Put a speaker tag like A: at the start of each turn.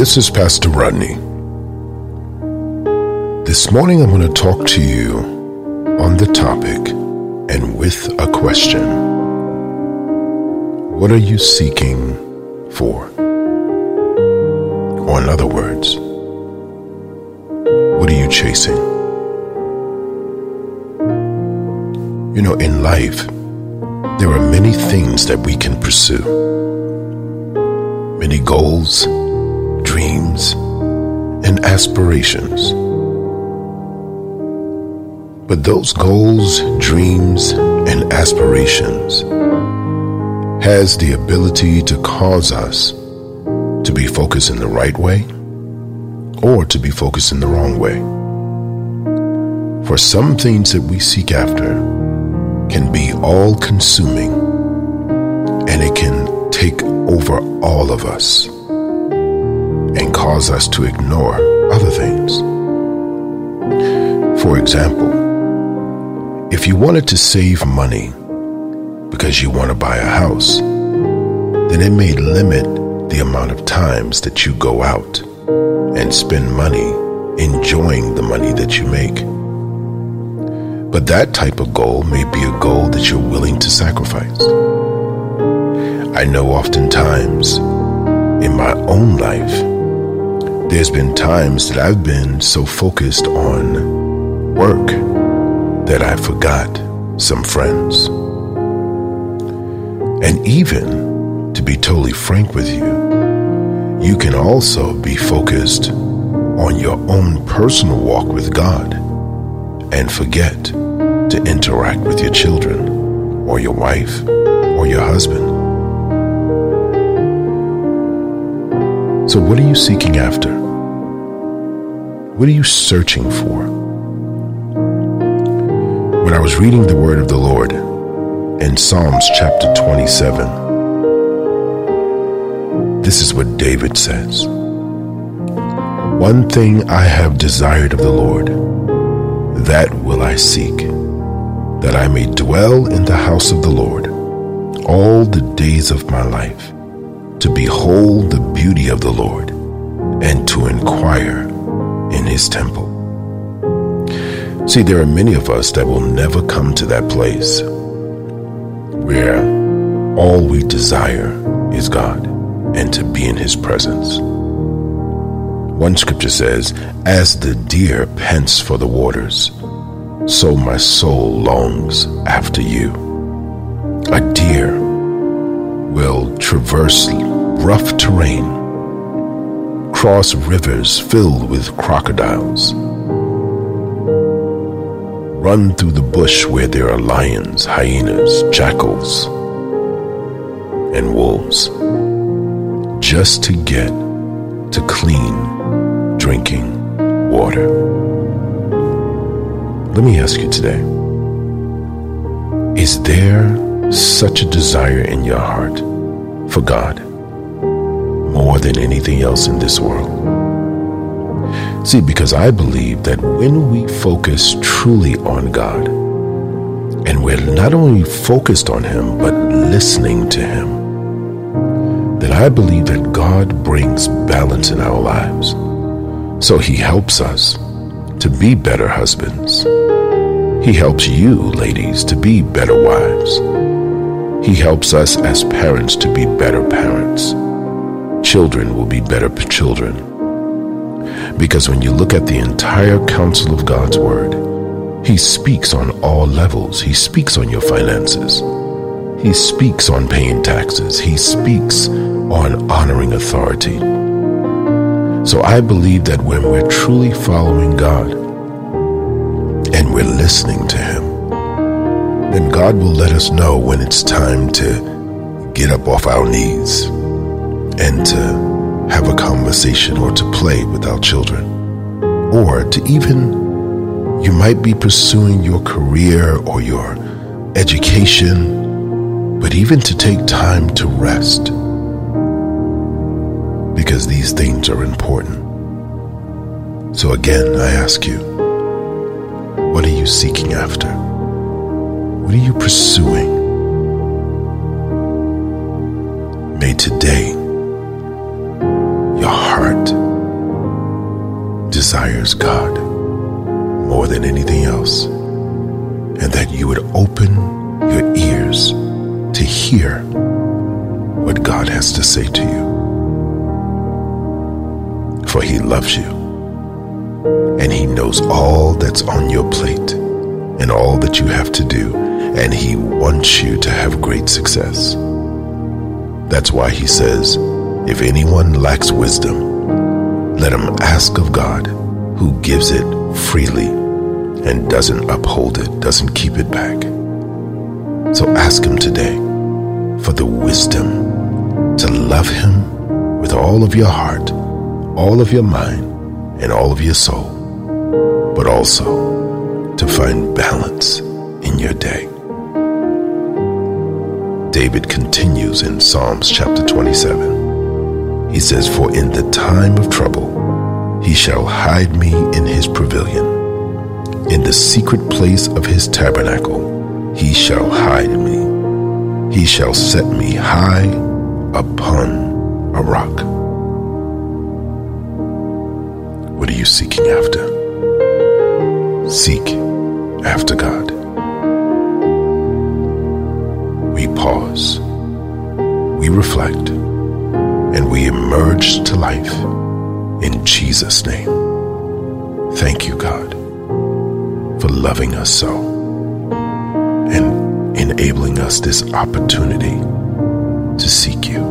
A: This is Pastor Rodney. This morning I'm going to talk to you on the topic and with a question. What are you seeking for? Or, in other words, what are you chasing? You know, in life, there are many things that we can pursue, many goals, dreams, and aspirations. But those goals, dreams, and aspirations has the ability to cause us to be focused in the right way or to be focused in the wrong way. For some things that we seek after can be all consuming and it can take over all of us cause us to ignore other things. For example, if you wanted to save money because you want to buy a house, then it may limit the amount of times that you go out and spend money enjoying the money that you make. But that type of goal may be a goal that you're willing to sacrifice. I know oftentimes in my own life, there's been times that I've been so focused on work that I forgot some friends. And even, to be totally frank with you, you can also be focused on your own personal walk with God and forget to interact with your children or your wife or your husband. So, what are you seeking after? What are you searching for? When I was reading the word of the Lord in Psalms chapter 27, this is what David says One thing I have desired of the Lord, that will I seek, that I may dwell in the house of the Lord all the days of my life, to behold the beauty of the Lord and to inquire in his temple. See, there are many of us that will never come to that place where all we desire is God and to be in his presence. One scripture says, As the deer pants for the waters, so my soul longs after you. A deer will traverse rough terrain, cross rivers filled with crocodiles run through the bush where there are lions, hyenas, jackals, and wolves, just to get to clean drinking water. Let me ask you today is there such a desire in your heart for God more than anything else in this world? See, because I believe that when we focus truly on God, and we're not only focused on Him, but listening to Him, that I believe that God brings balance in our lives. So He helps us to be better husbands. He helps you, ladies, to be better wives. He helps us as parents to be better parents. Children will be better children because when you look at the entire counsel of God's Word, He speaks on all levels. He speaks on your finances. He speaks on paying taxes. He speaks on honoring authority. So I believe that when we're truly following God and we're listening to Him, then God will let us know when it's time to get up off our knees and to have a conversation or to play with our children. Or to even, you might be pursuing your career or your education, but even to take time to rest. Because these things are important. So again, I ask you, what are you seeking after? What are you pursuing? May today desires God more than anything else, and that you would open your ears to hear what God has to say to you. For He loves you, and He knows all that's on your plate and all that you have to do, and He wants you to have great success. That's why He says, if anyone lacks wisdom, let him ask of God, who gives it freely and doesn't uphold it, doesn't keep it back. So ask Him today for the wisdom to love Him with all of your heart, all of your mind, and all of your soul, but also to find balance in your day. David continues in Psalms chapter 27. He says, For in the time of trouble he shall hide me in his pavilion. In the secret place of his tabernacle he shall hide me. He shall set me high upon a rock. What are you seeking after? Seek after God. We pause. We reflect and we emerge to life in Jesus' name. Thank you, God, for loving us so and enabling us this opportunity to seek you.